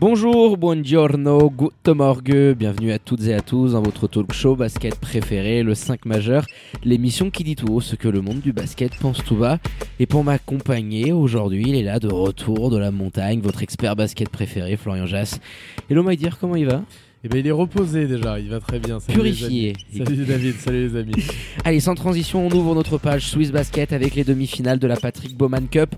Bonjour, buongiorno, guten morgue, bienvenue à toutes et à tous dans votre talk show basket préféré, le 5 majeur, l'émission qui dit tout haut ce que le monde du basket pense tout bas. Et pour m'accompagner aujourd'hui, il est là de retour de la montagne, votre expert basket préféré, Florian Jass. Hello my dear, comment il va? Eh ben, il est reposé déjà, il va très bien. Salut Purifié. Salut David, salut les amis. Allez, sans transition, on ouvre notre page Swiss Basket avec les demi-finales de la Patrick Bowman Cup.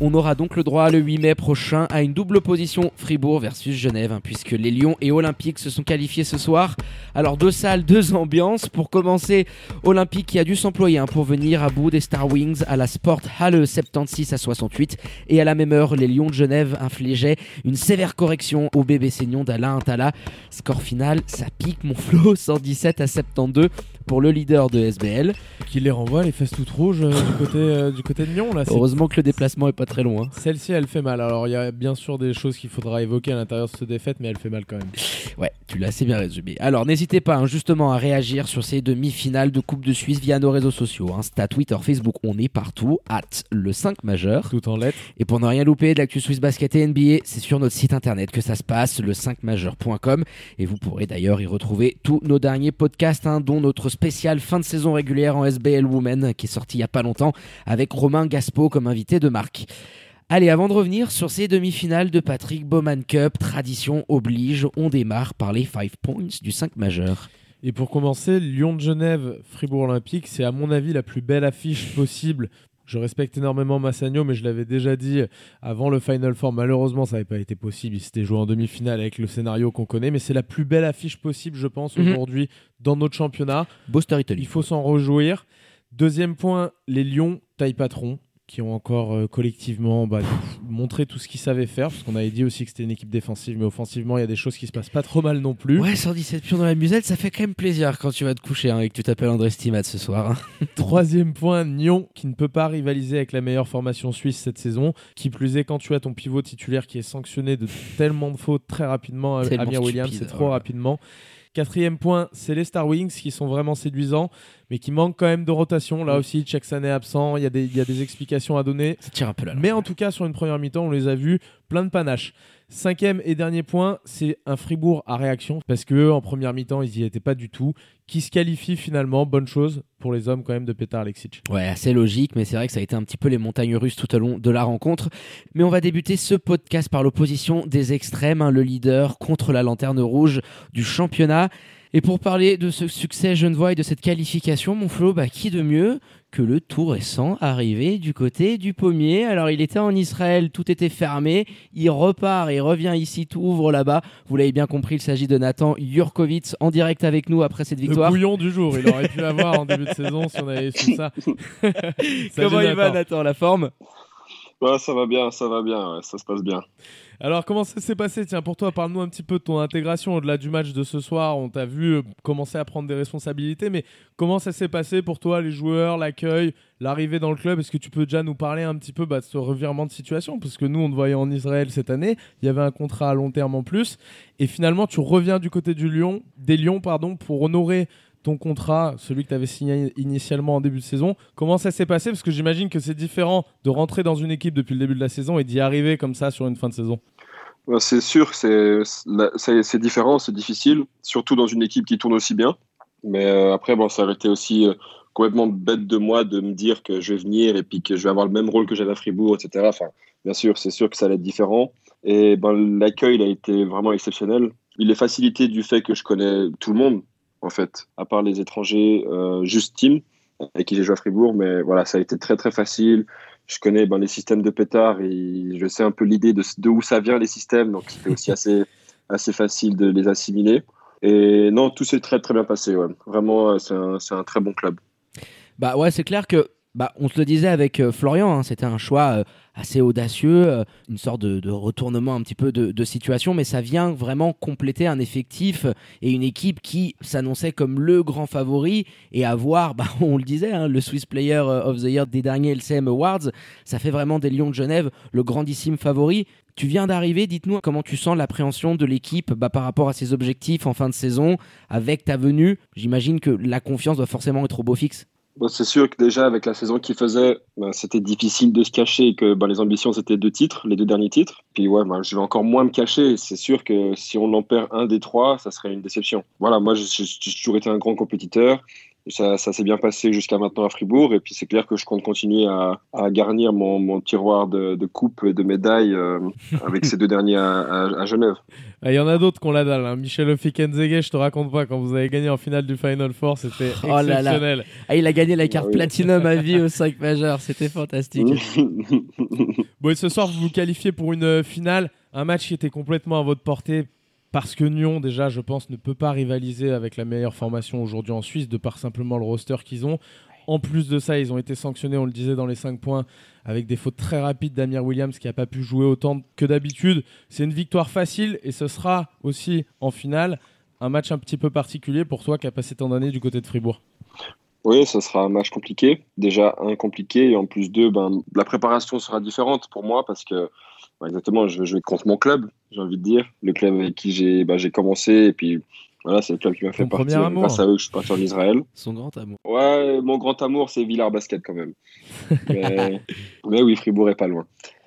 On aura donc le droit le 8 mai prochain à une double opposition Fribourg versus Genève, hein, puisque les Lions et Olympiques se sont qualifiés ce soir. Alors deux salles, deux ambiances. Pour commencer, Olympique qui a dû s'employer hein, pour venir à bout des Star Wings à la Sport Halle 76 à 68. Et à la même heure, les Lions de Genève infligeaient une sévère correction au bébé Seignon d'Alain Intala. Score final, ça pique mon flot, 117 à 72 pour le leader de SBL. Qui les renvoie les fesses toutes rouges euh, du, côté, euh, du côté de Lyon. Là, Heureusement que le déplacement est pas très long. Hein. Celle-ci, elle fait mal. Alors, il y a bien sûr des choses qu'il faudra évoquer à l'intérieur de cette défaite, mais elle fait mal quand même. Ouais, tu l'as assez bien résumé. Alors, n'hésitez pas hein, justement à réagir sur ces demi-finales de Coupe de Suisse via nos réseaux sociaux. Insta, Twitter, Facebook, on est partout. At le 5 majeur. Tout en lettres. Et pour ne rien louper de l'actu Swiss Basket et NBA, c'est sur notre site internet que ça se passe, le 5majeur.com. Et vous pourrez d'ailleurs y retrouver tous nos derniers podcasts, hein, dont notre spécial fin de saison régulière en SBL Women qui est sorti il y a pas longtemps avec Romain Gaspo comme invité de marque. Allez, avant de revenir sur ces demi-finales de Patrick Bowman Cup, tradition oblige, on démarre par les 5 points du 5 majeur. Et pour commencer, Lyon de Genève, Fribourg Olympique, c'est à mon avis la plus belle affiche possible je respecte énormément Massagno, mais je l'avais déjà dit avant le Final Four. Malheureusement, ça n'avait pas été possible. Il s'était joué en demi-finale avec le scénario qu'on connaît, mais c'est la plus belle affiche possible, je pense, mhm. aujourd'hui dans notre championnat. Beau storytelling. Il faut s'en rejouir. Deuxième point, les Lions, taille patron qui ont encore euh, collectivement bah, montré tout ce qu'ils savaient faire, parce qu'on avait dit aussi que c'était une équipe défensive, mais offensivement, il y a des choses qui se passent pas trop mal non plus. Ouais, 117 pions dans la musette, ça fait quand même plaisir quand tu vas te coucher hein, et que tu t'appelles André Stimat ce soir. Hein. Troisième point, Nyon, qui ne peut pas rivaliser avec la meilleure formation suisse cette saison. Qui plus est, quand tu as ton pivot titulaire qui est sanctionné de tellement de fautes très rapidement, Amir Williams, c'est trop rapidement. Quatrième point, c'est les Star Wings qui sont vraiment séduisants, mais qui manquent quand même de rotation. Là aussi, Jackson est absent, il y, a des, il y a des explications à donner. Ça tire un peu là. Mais en tout cas, sur une première mi-temps, on les a vus plein de panache. Cinquième et dernier point, c'est un Fribourg à réaction parce que en première mi-temps, ils n'y étaient pas du tout. Qui se qualifie finalement, bonne chose pour les hommes quand même de Petar Alexic. Ouais, assez logique, mais c'est vrai que ça a été un petit peu les montagnes russes tout au long de la rencontre. Mais on va débuter ce podcast par l'opposition des extrêmes, hein, le leader contre la lanterne rouge du championnat. Et pour parler de ce succès genevois et de cette qualification, mon Flo, bah, qui de mieux que le tout récent arrivé du côté du pommier? Alors il était en Israël, tout était fermé, il repart et revient ici, tout ouvre là-bas. Vous l'avez bien compris, il s'agit de Nathan Jurkovic en direct avec nous après cette victoire. Le bouillon du jour, il aurait pu l'avoir en début de saison si on avait su ça. Comment il va Nathan, la forme? Ouais, ça va bien, ça va bien, ça se passe bien. Alors, comment ça s'est passé? Tiens, pour toi, parle-nous un petit peu de ton intégration. Au-delà du match de ce soir. On t'a vu euh, commencer à prendre des responsabilités, mais comment ça s'est passé pour toi, les joueurs, l'accueil, l'arrivée dans le club? Est-ce que tu peux déjà nous parler un petit peu bah, de ce revirement de situation? Parce que nous, on te voyait en Israël cette année, il y avait un contrat à long terme en plus, et finalement, tu reviens du côté du Lyon, des Lions, pardon, pour honorer ton contrat, celui que tu avais signé initialement en début de saison. Comment ça s'est passé? Parce que j'imagine que c'est différent de rentrer dans une équipe depuis le début de la saison et d'y arriver comme ça sur une fin de saison. C'est sûr, c'est différent, c'est difficile, surtout dans une équipe qui tourne aussi bien. Mais euh, après, bon, ça aurait été aussi euh, complètement bête de moi de me dire que je vais venir et puis que je vais avoir le même rôle que j'avais à Fribourg, etc. Enfin, bien sûr, c'est sûr que ça allait être différent. Et ben, l'accueil a été vraiment exceptionnel. Il est facilité du fait que je connais tout le monde en fait, à part les étrangers, euh, juste Tim, avec qui j'ai joué à Fribourg. Mais voilà, ça a été très très facile. Je connais ben, les systèmes de pétard et je sais un peu l'idée de, de, où ça vient les systèmes, donc c'était aussi assez, assez facile de les assimiler. Et non, tout s'est très très bien passé. Ouais. Vraiment, euh, c'est un, un, très bon club. Bah ouais, c'est clair que Bah, on se le disait avec euh, Florian, hein, c'était un choix euh, assez audacieux, euh, une sorte de, retournement un petit peu de, de situation, mais ça vient vraiment compléter un effectif et une équipe qui s'annonçait comme le grand favori et avoir, bah, on le disait, hein, le Swiss Player of the Year des derniers LCM Awards, ça fait vraiment des Lions de Genève le grandissime favori. Tu viens d'arriver, dites-nous comment tu sens l'appréhension de l'équipe bah, par rapport à ses objectifs en fin de saison avec ta venue. J'imagine que la confiance doit forcément être au beau fixe. C'est sûr que déjà avec la saison qu'il faisait, ben, c'était difficile de se cacher que ben, les ambitions c'était deux titres, les deux derniers titres. Puis ouais, ben, je vais encore moins me cacher. C'est sûr que si on en perd un des trois, ça serait une déception. Voilà, moi j'ai toujours été un grand compétiteur. Ça, ça s'est bien passé jusqu'à maintenant à Fribourg. Et puis c'est clair que je compte continuer à, à garnir mon, mon, tiroir de, de coupes et de médailles euh, avec ces deux derniers à, à, à Genève. Il y en a d'autres qu'on la dalle. Hein. Michel Ofikenzege, je te raconte pas, quand vous avez gagné en finale du Final Four, c'était oh exceptionnel. Là là. Ah, il a gagné la carte platinum à vie au 5 majeur. C'était fantastique. bon, et ce soir, vous vous qualifiez pour une finale. Un match qui était complètement à votre portée parce que Nyon, déjà, je pense, ne peut pas rivaliser avec la meilleure formation aujourd'hui en Suisse, de par simplement le roster qu'ils ont. En plus de ça, ils ont été sanctionnés, on le disait, dans les 5 points, avec des fautes très rapides d'Amir Williams qui n'a pas pu jouer autant que d'habitude. C'est une victoire facile et ce sera aussi en finale un match un petit peu particulier pour toi qui a passé tant d'années du côté de Fribourg. Oui, ce sera un match compliqué. Déjà, un compliqué et en plus, deux, ben, la préparation sera différente pour moi parce que exactement, je vais jouer contre mon club, j'ai envie de dire. Le club avec qui j'ai bah, commencé et puis voilà, c'est le club qui m'a fait Ton partir. amour. Grâce à eux, je suis parti en Israël. Son grand amour. Ouais, mon grand amour, c'est Villars Basket quand même. mais, mais, oui, Fribourg est pas loin.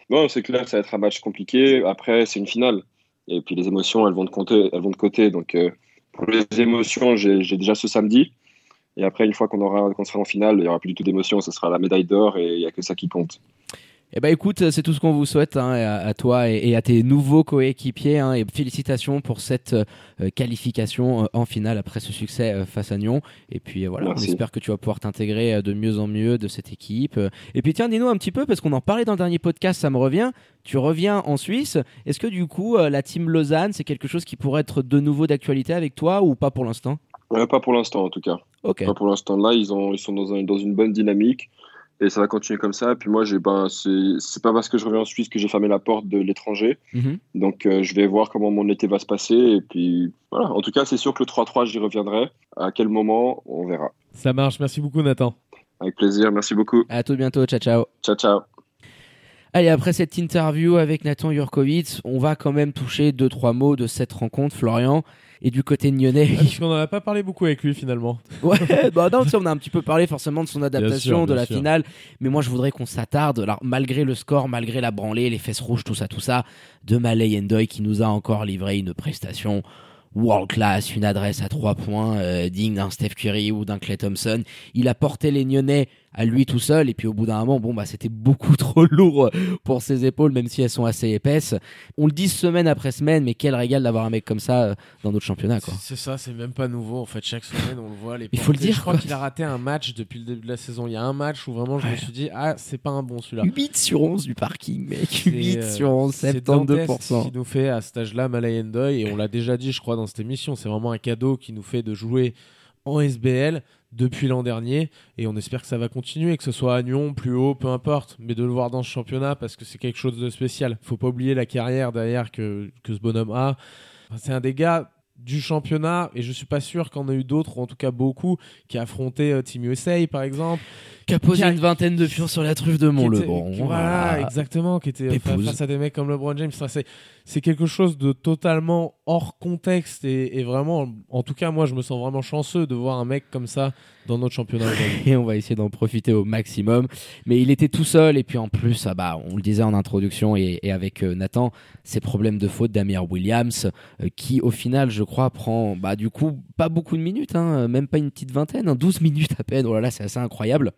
Bon, c'est clair, ça va être un match compliqué. Après, c'est une finale. Et puis les émotions, elles vont de, côté. Elles vont de côté. Donc, euh, pour les émotions, j'ai déjà ce samedi. Et après, une fois qu'on aura, qu'on sera en finale, il n'y aura plus du tout d'émotion. Ce sera la médaille d'or et il n'y a que ça qui compte. Eh ben écoute, c'est tout ce qu'on vous souhaite hein, à, à, toi et, et, à tes nouveaux coéquipiers. Hein, et félicitations pour cette euh, qualification euh, en finale après ce succès euh, face à Nyon. Et puis voilà, Merci. on espère que tu vas pouvoir t'intégrer de mieux en mieux de cette équipe. Et puis tiens, dis-nous un petit peu, parce qu'on en parlait dans le dernier podcast, ça me revient. Tu reviens en Suisse. Est-ce que du coup, la team Lausanne, c'est quelque chose qui pourrait être de nouveau d'actualité avec toi ou pas pour l'instant? Pas pour l'instant en tout cas. Pas pour l'instant. Là, ils, ont, ils sont dans, un, dans une bonne dynamique et ça va continuer comme ça. Et puis moi, j'ai ben, c'est pas parce que je reviens en Suisse que j'ai fermé la porte de l'étranger. -hmm. Donc euh, je vais voir comment mon été va se passer. Et puis voilà. En tout cas, c'est sûr que le 3-3, j'y reviendrai. À quel moment, on verra. Ça marche. Merci beaucoup, Nathan. Avec plaisir. Merci beaucoup. À tout bientôt. Ciao, ciao. Ciao, ciao. Allez, après cette interview avec Nathan Jurkovic, on va quand même toucher deux trois mots de cette rencontre, Florian. Et du côté Nyonnais. Ah, parce qu'on n'en a pas parlé beaucoup avec lui finalement. Ouais, bah non, on a un petit peu parlé forcément de son adaptation, sûr, de la sûr. finale. Mais moi, je voudrais qu'on s'attarde, alors malgré le score, malgré la branlée, les fesses rouges, tout ça, tout ça, de Malay Endoy qui nous a encore livré une prestation world class, une adresse à trois points euh, digne d'un Steph Curry ou d'un Clay Thompson. Il a porté les Nyonnais à lui tout seul et puis au bout d'un moment bon bah c'était beaucoup trop lourd pour ses épaules même si elles sont assez épaisses on le dit semaine après semaine mais quel régal d'avoir un mec comme ça euh, dans notre championnat C'est ça, c'est même pas nouveau en fait. Chaque semaine, on le voit. Les Il faut le dire, Je crois qu'il a raté un match depuis le début de la saison. Il y a un match où vraiment je me suis dit, ah, c'est pas un bon celui-là. 8 sur 11 du parking mec C'est, 8 euh, sur 11 C'est Dantès 72% qui nous fait à cet âge-là Malay Endoy et on l'a déjà dit, je crois, dans cette émission. C'est vraiment un cadeau qui nous fait de jouer en SBL depuis l'an dernier et on espère que ça va continuer, que ce soit à Nyon, plus haut, peu importe, mais de le voir dans ce championnat parce que c'est quelque chose de spécial. Faut pas oublier la carrière derrière que, que ce bonhomme a. C'est un des gars du championnat et je suis pas sûr qu'on a eu d'autres ou en tout cas beaucoup qui a affronté euh, Team USA par exemple qui a posé Qui a- une vingtaine de pions sur la truffe de Mont qui était- Lebron qui- voilà, exactement, qui était face à des mecs comme LeBron James. Enfin, c'est, c'est quelque chose de totalement hors contexte et, vraiment, en tout cas, moi, je me sens vraiment chanceux de voir un mec comme ça dans notre championnat et on va essayer d'en profiter au maximum. Mais il était tout seul et puis en plus, ah bah, on le disait en introduction et, avec euh, Nathan, ces problèmes de faute d'Amir Williams euh, qui au final, je crois, prend bah, du coup pas beaucoup de minutes, hein, même pas une petite vingtaine, hein, 12 minutes à peine. Oh là là, c'est assez incroyable.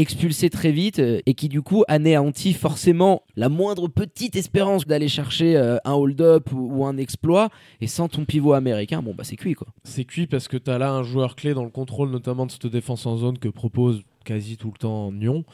Expulsé très vite euh, et qui du coup anéantit forcément la moindre petite espérance d'aller chercher euh, un hold-up ou, un exploit et sans ton pivot américain bon bah c'est cuit quoi C'est cuit parce que tu as là un joueur clé dans le contrôle, notamment de cette défense en zone que propose quasi tout le temps Nyon.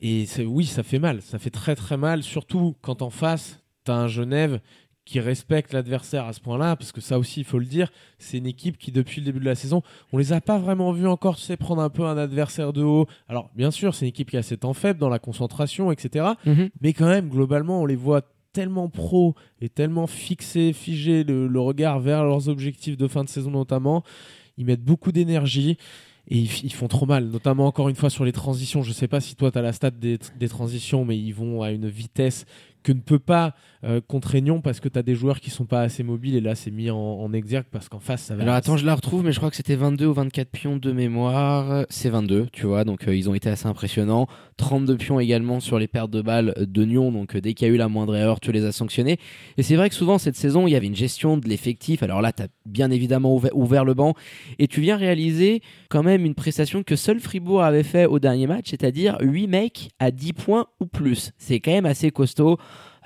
Et oui, ça fait mal, ça fait très très mal, surtout quand en face, tu as un Genève qui respecte l'adversaire à ce point-là, parce que ça aussi, il faut le dire, c'est une équipe qui, depuis le début de la saison, on les a pas vraiment vus encore, tu sais, prendre un peu un adversaire de haut. Alors, bien sûr, c'est une équipe qui a ses temps faibles dans la concentration, etc. Mhm. Mais quand même, globalement, on les voit tellement pro et tellement fixés, figés, le, le regard vers leurs objectifs de fin de saison notamment. Ils mettent beaucoup d'énergie. Et ils, font trop mal, notamment encore une fois sur les transitions. Je sais pas si toi tu as la stat des, des transitions, mais ils vont à une vitesse que ne peut pas euh, Contraignon parce que tu as des joueurs qui sont pas assez mobiles. Et là, c'est mis en, en exergue parce qu'en face, ça va. Alors attends, je la retrouve, mais je crois que c'était 22 ou 24 pions de mémoire. C'est 22, tu vois, donc euh, ils ont été assez impressionnants. 32 pions également sur les pertes de balles de Nyon, donc euh, dès qu'il y a eu la moindre erreur, tu les as sanctionnés. Et c'est vrai que souvent cette saison, il y avait une gestion de l'effectif. Alors là, tu as bien évidemment ouvert, ouvert le banc et tu viens réaliser quand même une prestation que seul Fribourg avait fait au dernier match, c'est-à-dire 8 mecs à 10 points ou plus. C'est quand même assez costaud.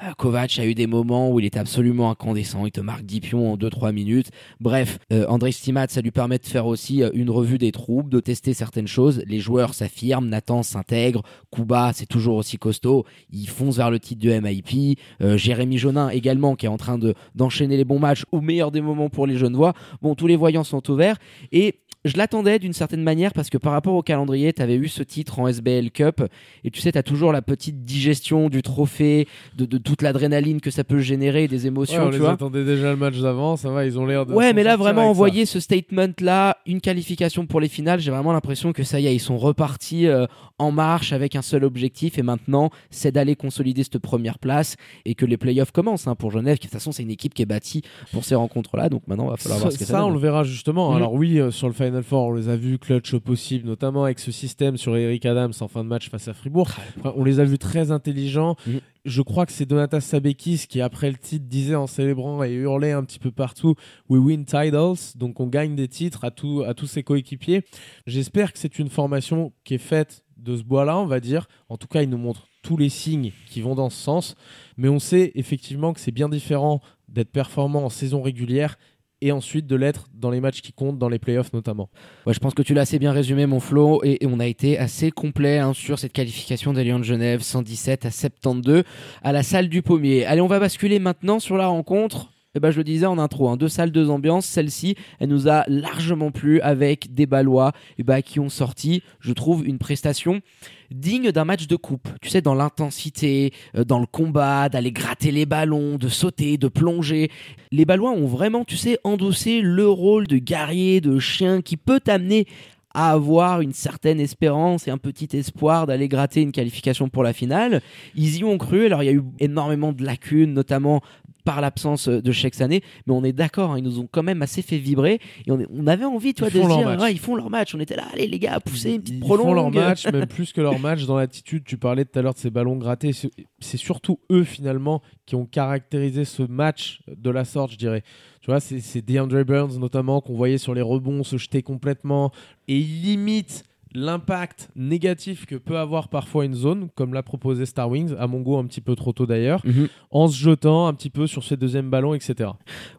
Euh, Kovac a eu des moments où il était absolument incandescent, il te marque 10 pions en 2-3 minutes. Bref, euh, André Stimat, ça lui permet de faire aussi euh, une revue des troupes, de tester certaines choses. Les joueurs s'affirment, Nathan s'intègre, Kuba c'est toujours aussi costaud, il fonce vers le titre de MIP. Jérémy Jonin également qui est en train de d'enchaîner les bons matchs au meilleur des moments pour les jeunes voix. Bon, tous les voyants sont au vert et je l'attendais d'une certaine manière parce que par rapport au calendrier, tu avais eu ce titre en SBL Cup et tu sais, tu as toujours la petite digestion du trophée, de, de toute l'adrénaline que ça peut générer, des Ouais, émotions, on tu les vois. attendait déjà le match d'avant, ça va, ils ont l'air de. Ouais, mais là vraiment envoyer ce statement là, une qualification pour les finales, j'ai vraiment l'impression que ça y est, ils sont repartis euh, en marche avec un seul objectif et maintenant c'est d'aller consolider cette première place et que les playoffs commencent hein, pour Genève. qui, De toute façon, c'est une équipe qui est bâtie pour ces rencontres là, donc maintenant il va falloir Ça, voir ce que ça, ça, on le verra justement. Mhm. Alors oui, euh, sur le Final Four, on les a vus clutch au possible, notamment avec ce système sur Eric Adams en fin de match face à Fribourg. Enfin, on les a vus très intelligents. Mhm. Je crois que c'est Donatas Sabekis qui, après le titre, disait en célébrant et hurlait un petit peu partout We win titles, donc on gagne des titres à, tout, à tous ses coéquipiers. J'espère que c'est une formation qui est faite de ce bois-là, on va dire. En tout cas, il nous montre tous les signes qui vont dans ce sens. Mais on sait effectivement que c'est bien différent d'être performant en saison régulière et ensuite de l'être dans les matchs qui comptent, dans les playoffs notamment. Ouais, je pense que tu l'as assez bien résumé, mon Flo, et, on a été assez complet hein, sur cette qualification des Lions de Genève, 117 à 72 à la salle du Pommier. Allez, on va basculer maintenant sur la rencontre. Eh ben, je le disais en intro, hein, deux salles, deux ambiances. Celle-ci, elle nous a largement plu avec des Ballois eh ben, qui ont sorti, je trouve, une prestation digne d'un match de coupe. Tu sais, dans l'intensité, euh, dans le combat, d'aller gratter les ballons, de sauter, de plonger. Les Ballois ont vraiment, tu sais, endossé le rôle de guerrier, de chien qui peut t'amener à avoir une certaine espérance et un petit espoir d'aller gratter une qualification pour la finale. Ils y ont cru. Alors, il y a eu énormément de lacunes, notamment par l'absence de Sheikh Sané, mais on est d'accord, hein, ils nous ont quand même assez fait vibrer et on, est- on avait envie, tu vois, Ils de se dire, ouais, ils font leur match. On était là, allez les gars, poussez une petite Ils font leur match, même plus que leur match dans l'attitude. Tu parlais tout à l'heure de ces ballons grattés. C'est- surtout eux finalement qui ont caractérisé ce match de la sorte, je dirais. Tu vois, c'est DeAndre Burns notamment qu'on voyait sur les rebonds se jeter complètement et limite l'impact négatif que peut avoir parfois une zone, comme l'a proposé Star Wings, à mon goût un petit peu trop tôt d'ailleurs, Mhm. en se jetant un petit peu sur ses deuxièmes ballons, etc.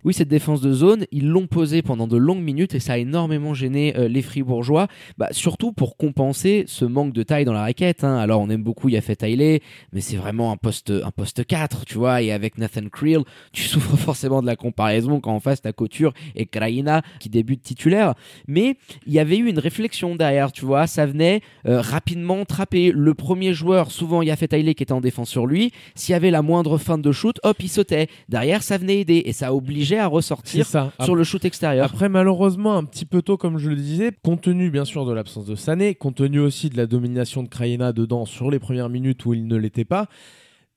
Oui, cette défense de zone, ils l'ont posée pendant de longues minutes et ça a énormément gêné euh, les Fribourgeois, bah, surtout pour compenser ce manque de taille dans la raquette. hein. Alors, on aime beaucoup Yafet Haile, mais c'est vraiment un poste, un poste 4, tu vois, et avec Nathan Creel, tu souffres forcément de la comparaison quand en face, ta Couture et Kraina qui débute titulaire. Mais il y avait eu une réflexion derrière, tu vois, ça venait euh, rapidement trapper le premier joueur, souvent Yafet Haile qui était en défense sur lui. S'il y avait la moindre feinte de shoot, hop, il sautait. Derrière, ça venait aider et ça obligeait à ressortir ça. sur le shoot extérieur. Après, malheureusement, un petit peu tôt, comme je le disais, compte tenu bien sûr de l'absence de Sané, compte tenu aussi de la domination de Krajina dedans sur les premières minutes où il ne l'était pas,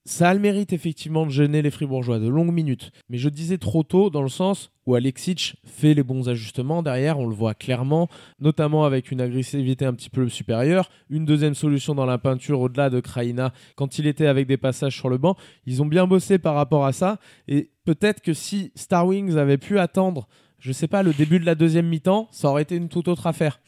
ça a le mérite effectivement de gêner les Fribourgeois de longues minutes. Mais je disais trop tôt dans le sens où Alexic fait les bons ajustements derrière, on le voit clairement, notamment avec une agressivité un petit peu supérieure, une deuxième solution dans la peinture au-delà de Krajina quand il était avec des passages sur le banc. Ils ont bien bossé par rapport à ça et peut-être que si Star Wings avait pu attendre je sais pas, le début de la deuxième mi-temps, ça aurait été une toute autre affaire.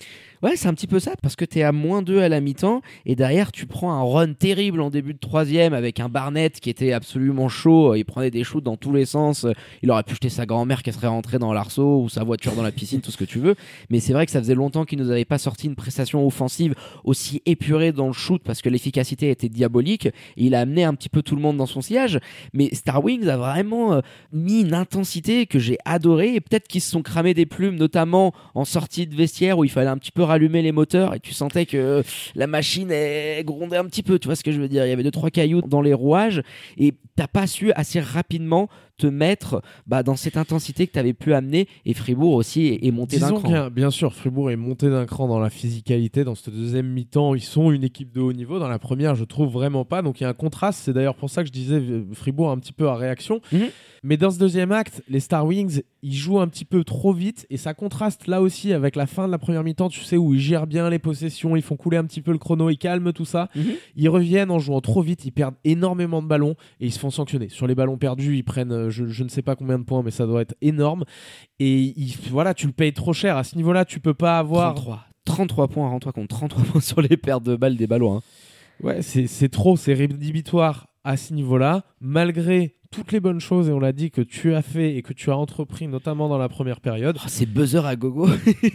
Ouais, c'est un petit peu ça, parce que t'es à moins 2 à la mi-temps, et derrière, tu prends un run terrible en début de troisième avec un Barnett qui était absolument chaud, il prenait des shoots dans tous les sens, il aurait pu jeter sa grand-mère qui serait rentrée dans l'arceau, ou sa voiture dans la piscine, tout ce que tu veux, mais c'est vrai que ça faisait longtemps qu'il nous avait pas sorti une prestation offensive aussi épurée dans le shoot, parce que l'efficacité était diabolique, et il a amené un petit peu tout le monde dans son sillage, mais Star Wings a vraiment euh, mis une intensité que j'ai adorée, et peut-être qu'ils se sont cramés des plumes, notamment en sortie de vestiaire, où il fallait un petit peu rallumer les moteurs et tu sentais que la machine est grondait un petit peu, tu vois ce que je veux dire. Il y avait deux trois cailloux dans les rouages et t'as pas su assez rapidement te mettre bah, dans cette intensité que tu avais pu amener et Fribourg aussi est, est monté d'un cran. bien sûr, Fribourg est monté d'un cran dans la physicalité. Dans cette deuxième mi-temps, ils sont une équipe de haut niveau. Dans la première, je trouve vraiment pas. Donc il y a un contraste. C'est d'ailleurs pour ça que je disais euh, Fribourg un petit peu à réaction. Mhm. Mais dans ce deuxième acte, les Star Wings, ils jouent un petit peu trop vite et ça contraste là aussi avec la fin de la première mi-temps. Tu sais où ils gèrent bien les possessions, ils font couler un petit peu le chrono, ils calment tout ça. Mhm. Ils reviennent en jouant trop vite, ils perdent énormément de ballons et ils se font sanctionner. Sur les ballons perdus, ils prennent, euh, je, je ne sais pas combien de points, mais ça doit être énorme. Et voilà, tu le payes trop cher. À ce niveau-là, tu peux pas avoir. 33. 33 points, rends-toi compte, 33 points sur les pertes de balles des ballons. hein. Ouais, c'est c'est trop, c'est rédhibitoire à ce niveau-là, malgré toutes les bonnes choses, et on l'a dit, que tu as fait et que tu as entrepris, notamment dans la première période. Oh, c'est buzzer à gogo.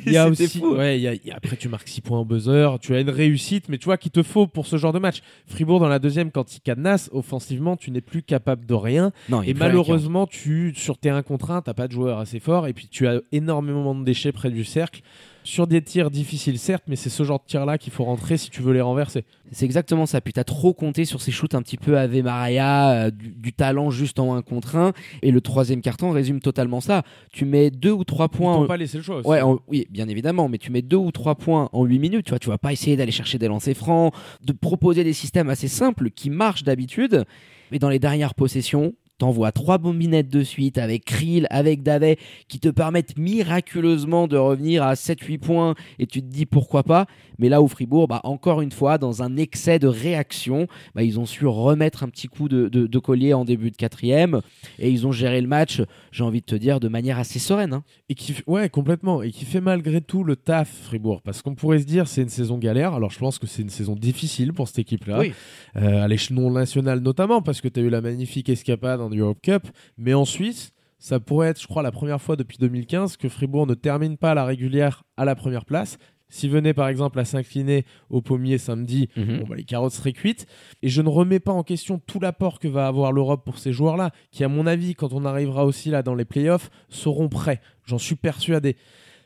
Il y a aussi, fou. ouais, y a- il y a- après tu marques 6 points au buzzer, tu as une réussite, mais tu vois qu'il te faut pour ce genre de match. Fribourg dans la deuxième, quand il cadenasse, offensivement, tu n'es plus capable de rien. Non, Et malheureusement, tu, sur terrain contraint, t'as pas de joueur assez fort, et puis tu as énormément de déchets près du cercle. Sur des tirs difficiles, certes, mais c'est ce genre de tir-là qu'il faut rentrer si tu veux les renverser. C'est exactement ça. Puis t'as trop compté sur ces shoots un petit peu Ave Maria, euh, du, du talent juste en 1 contre 1. Et le troisième carton résume totalement ça. Tu mets deux ou trois Ils points. t'ont en- pas laissé le choix aussi. Ouais, en- oui, bien évidemment, mais tu mets deux ou trois points en 8 minutes, tu vois, tu vas pas essayer d'aller chercher des lancers francs, de proposer des systèmes assez simples qui marchent d'habitude, mais dans les dernières possessions, t'envoies trois bombinettes de suite avec Krill, avec Davet, qui te permettent miraculeusement de revenir à 7-8 points, et tu te dis pourquoi pas, mais là où Fribourg, bah, encore une fois, dans un excès de réaction, bah, ils ont su remettre un petit coup de, de- de collier en début de quatrième, et ils ont géré le match, j'ai envie de te dire, de manière assez sereine. hein. Et qui, ouais, complètement. Et qui fait malgré tout le taf, Fribourg. Parce qu'on pourrait se dire c'est une saison galère. Alors je pense que c'est une saison difficile pour cette équipe-là. Oui. Euh, à l'échelon national notamment, parce que tu as eu la magnifique escapade en Europe Cup. Mais en Suisse, ça pourrait être, je crois, la première fois depuis 2015 que Fribourg ne termine pas la régulière à la première place. S'il venait par exemple à s'incliner au pommier samedi, Mhm. bon, bah, les carottes seraient cuites. Et je ne remets pas en question tout l'apport que va avoir l'Europe pour ces joueurs-là, qui, à mon avis, quand on arrivera aussi là dans les playoffs, seront prêts. J'en suis persuadé.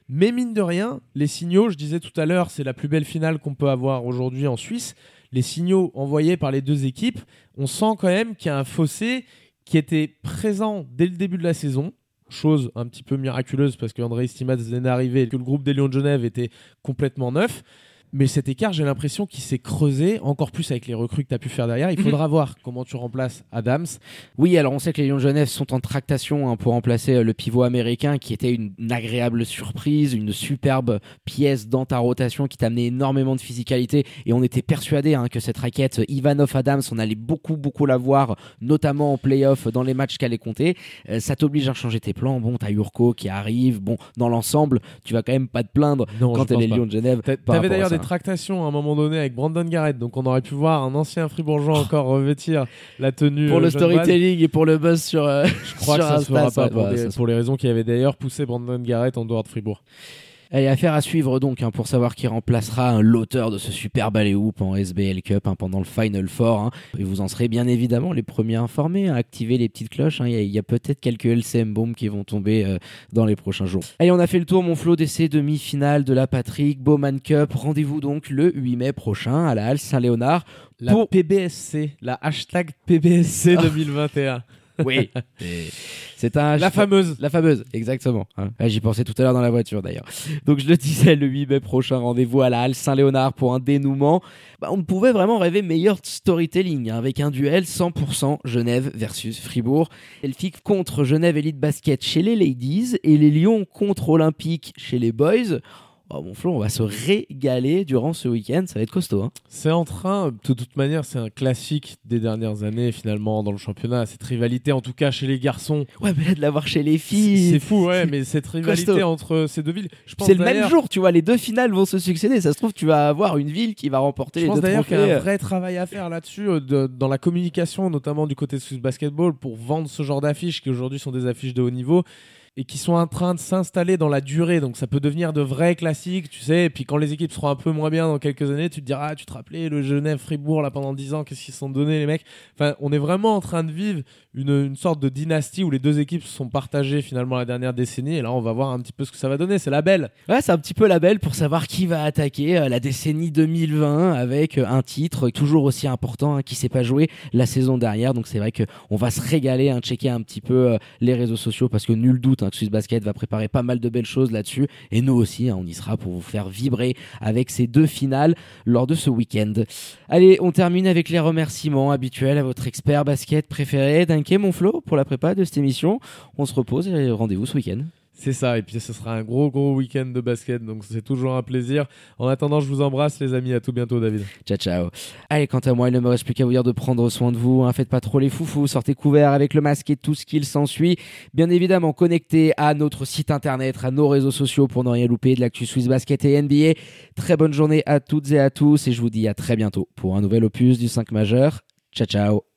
Mais mine de rien, les signaux, je disais tout à l'heure, c'est la plus belle finale qu'on peut avoir aujourd'hui en Suisse. Les signaux envoyés par les deux équipes, on sent quand même qu'il y a un fossé qui était présent dès le début de la saison. Chose un petit peu miraculeuse parce que André Stimatz venait d'arriver et que le groupe des Lions de Genève était complètement neuf. Mais cet écart, j'ai l'impression qu'il s'est creusé encore plus avec les recrues que tu as pu faire derrière. Il Mhm. faudra voir comment tu remplaces Adams. Oui, alors on sait que les Lions de Genève sont en tractation hein, pour remplacer euh, le pivot américain qui était une, une agréable surprise, une superbe pièce dans ta rotation qui t'amenait énormément de physicalité et on était persuadé hein, que cette raquette euh, Ivanov Adams, on allait beaucoup beaucoup la voir, notamment en playoff dans les matchs qu'elle allait compter. Euh, ça t'oblige à changer tes plans. Bon, t'as Urko qui arrive. Bon, dans l'ensemble, tu vas quand même pas te plaindre Non, quand t'es les. Lions de Genève. T'avais d'ailleurs. Des tractations à un moment donné avec Brandon Garrett, donc on aurait pu voir un ancien fribourgeois encore revêtir la tenue. pour euh, le storytelling et pour le buzz sur. euh, Je crois que ça se fera pas pour les raisons qui avaient d'ailleurs poussé Brandon Garrett en dehors de Fribourg. Allez, affaire à suivre donc hein, pour savoir qui remplacera hein, l'auteur de ce super ballet hoop en SBL Cup hein, pendant le Final Four. Et vous en serez bien évidemment les premiers informés. Activez les petites cloches. Il y a, peut-être quelques LCM bombes qui vont tomber euh, dans les prochains jours. Allez, on a fait le tour, mon flot, de ces demi-finales de la Patrick Bowman Cup. Rendez-vous donc le 8 mai prochain à la Halle Saint-Léonard. La Pour- PBSC, la hashtag PBSC 2021. Oui, c'est un La fameuse. La fameuse, exactement. hein. Ouais, J'y pensais tout à l'heure dans la voiture d'ailleurs. Donc je le disais, le 8 mai prochain, rendez-vous à la Halle Saint-Léonard pour un dénouement. Bah, on ne pouvait vraiment rêver meilleur storytelling hein, avec un duel 100% Genève versus Fribourg. Elfic contre Genève Elite Basket chez les Ladies et les Lions contre Olympique chez les Boys. Bon, mon Flo, on va se régaler durant ce week-end, ça va être costaud. Hein. C'est en train, de toute manière, c'est un classique des dernières années finalement dans le championnat. Cette rivalité, en tout cas chez les garçons. Ouais, mais là de l'avoir chez les filles. C'est fou, ouais, mais cette rivalité entre ces deux villes. C'est le même jour, tu vois, les deux finales vont se succéder. Ça se trouve, tu vas avoir une ville qui va remporter les deux. Je d'ailleurs qu'il y a un vrai travail à faire là-dessus, euh, dans la communication, notamment du côté de Swiss Basketball, pour vendre ce genre d'affiches qui aujourd'hui sont des affiches de haut niveau et qui sont en train de s'installer dans la durée. Donc ça peut devenir de vrais classiques, tu sais. Et puis quand les équipes seront un peu moins bien dans quelques années, tu te diras, ah, tu te rappelais le Genève-Fribourg là pendant 10 ans, qu'est-ce qu'ils se sont donnés les mecs? Enfin, on est vraiment en train de vivre une, sorte de dynastie où les deux équipes se sont partagées finalement la dernière décennie. Et là, on va voir un petit peu ce que ça va donner. C'est la belle. Ouais, c'est un petit peu la belle pour savoir qui va attaquer euh, la décennie 2020 avec euh, un titre toujours aussi important hein, qui s'est pas joué la saison dernière. Donc c'est vrai qu'on va se régaler, hein, checker un petit peu euh, les réseaux sociaux parce que nul doute hein, Swiss Basket va préparer pas mal de belles choses là-dessus. Et nous aussi, on y sera pour vous faire vibrer avec ces deux finales lors de ce week-end. Allez, on termine avec les remerciements habituels à votre expert basket préféré. Dunké, mon Flo, pour la prépa de cette émission. On se repose et rendez-vous ce week-end. C'est ça, et puis ce sera un gros gros week-end de basket, donc c'est toujours un plaisir. En attendant, je vous embrasse les amis, à tout bientôt David. Ciao ciao. Allez, quant à moi, il ne me reste plus qu'à vous dire de prendre soin de vous, hein. faites pas trop les foufous, sortez couverts avec le masque et tout ce qu'il s'ensuit. Bien évidemment, connectez à notre site internet, à nos réseaux sociaux pour ne rien louper de l'actu Swiss Basket et NBA. Très bonne journée à toutes et à tous, et je vous dis à très bientôt pour un nouvel opus du 5 majeur. Ciao ciao.